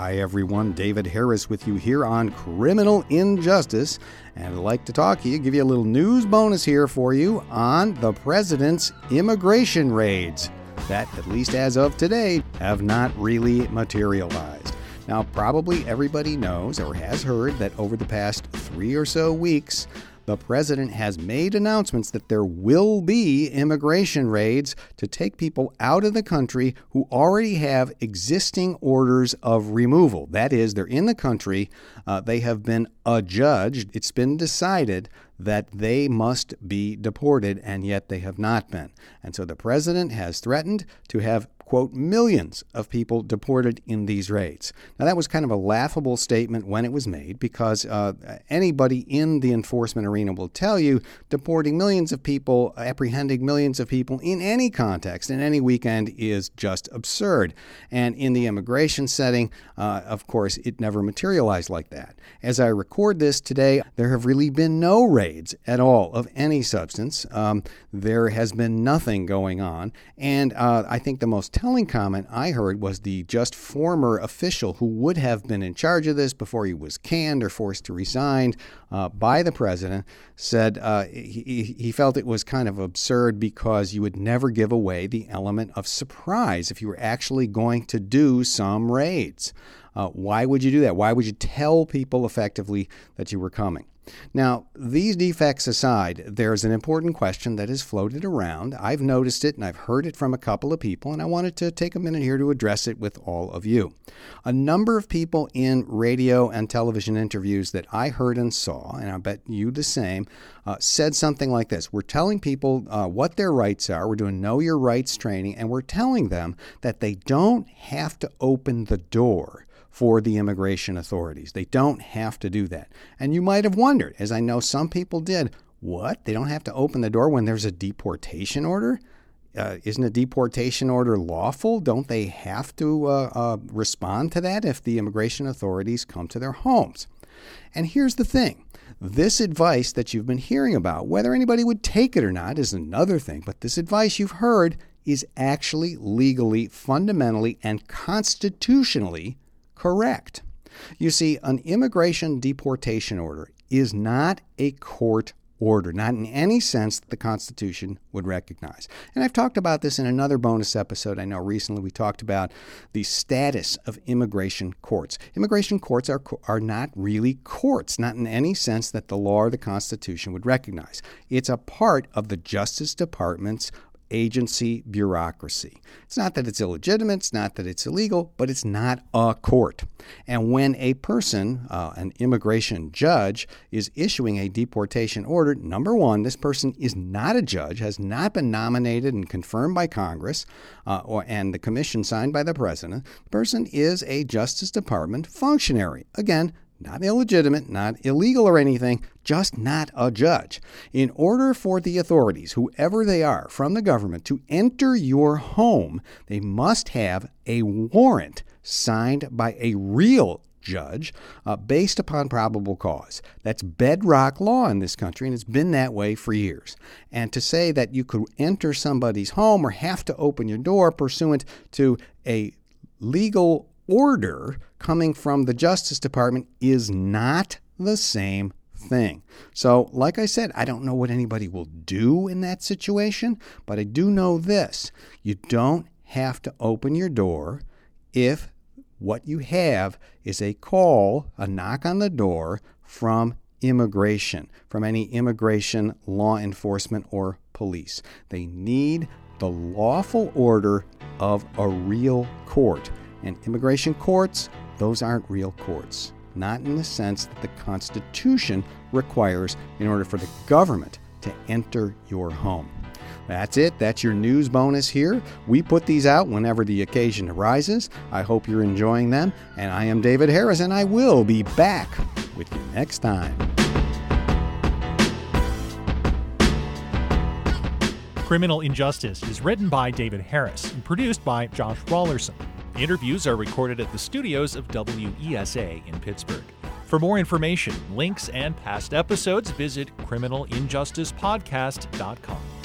Hi, everyone. David Harris with you here on Criminal Injustice. And I'd like to talk to you, give you a little news bonus here for you on the president's immigration raids that, at least as of today, have not really materialized. Now, probably everybody knows or has heard that over the past three or so weeks, the president has made announcements that there will be immigration raids to take people out of the country who already have existing orders of removal. That is, they're in the country, uh, they have been adjudged, it's been decided that they must be deported, and yet they have not been. And so the president has threatened to have quote, millions of people deported in these raids. Now, that was kind of a laughable statement when it was made because uh, anybody in the enforcement arena will tell you deporting millions of people, apprehending millions of people in any context, in any weekend, is just absurd. And in the immigration setting, uh, of course, it never materialized like that. As I record this today, there have really been no raids at all of any substance. Um, there has been nothing going on. And uh, I think the most telling comment I heard was the just former official who would have been in charge of this before he was canned or forced to resign uh, by the president said uh, he, he felt it was kind of absurd because you would never give away the element of surprise if you were actually going to do some raids. Uh, why would you do that? Why would you tell people effectively that you were coming? Now, these defects aside, there's an important question that has floated around. I've noticed it and I've heard it from a couple of people, and I wanted to take a minute here to address it with all of you. A number of people in radio and television interviews that I heard and saw, and I bet you the same, uh, said something like this We're telling people uh, what their rights are, we're doing Know Your Rights training, and we're telling them that they don't have to open the door for the immigration authorities. They don't have to do that. And you might have wondered, as I know some people did, what? They don't have to open the door when there's a deportation order? Uh, isn't a deportation order lawful? Don't they have to uh, uh, respond to that if the immigration authorities come to their homes? And here's the thing this advice that you've been hearing about, whether anybody would take it or not, is another thing, but this advice you've heard is actually legally, fundamentally, and constitutionally correct. You see, an immigration deportation order is not a court order, not in any sense that the Constitution would recognize. And I've talked about this in another bonus episode. I know recently we talked about the status of immigration courts. Immigration courts are, are not really courts, not in any sense that the law or the Constitution would recognize. It's a part of the Justice Department's agency bureaucracy. It's not that it's illegitimate, it's not that it's illegal, but it's not a court. And when a person, uh, an immigration judge, is issuing a deportation order, number one, this person is not a judge, has not been nominated and confirmed by Congress uh, or, and the commission signed by the president. The person is a Justice Department functionary. Again, not illegitimate, not illegal or anything, just not a judge. In order for the authorities, whoever they are from the government, to enter your home, they must have a warrant signed by a real judge uh, based upon probable cause. That's bedrock law in this country, and it's been that way for years. And to say that you could enter somebody's home or have to open your door pursuant to a legal order coming from the Justice Department is not the same thing. So, like I said, I don't know what anybody will do in that situation, but I do know this you don't have to open your door if what you have is a call, a knock on the door from immigration, from any immigration law enforcement or police. They need the lawful order of a real court. And immigration courts, those aren't real courts. Not in the sense that the Constitution requires in order for the government to enter your home. That's it. That's your news bonus here. We put these out whenever the occasion arises. I hope you're enjoying them. And I am David Harris, and I will be back with you next time. Criminal Injustice is written by David Harris and produced by Josh Raulerson. Interviews are recorded at the studios of WESA in Pittsburgh. For more information, links, and past episodes, visit criminalinjusticepodcast.com.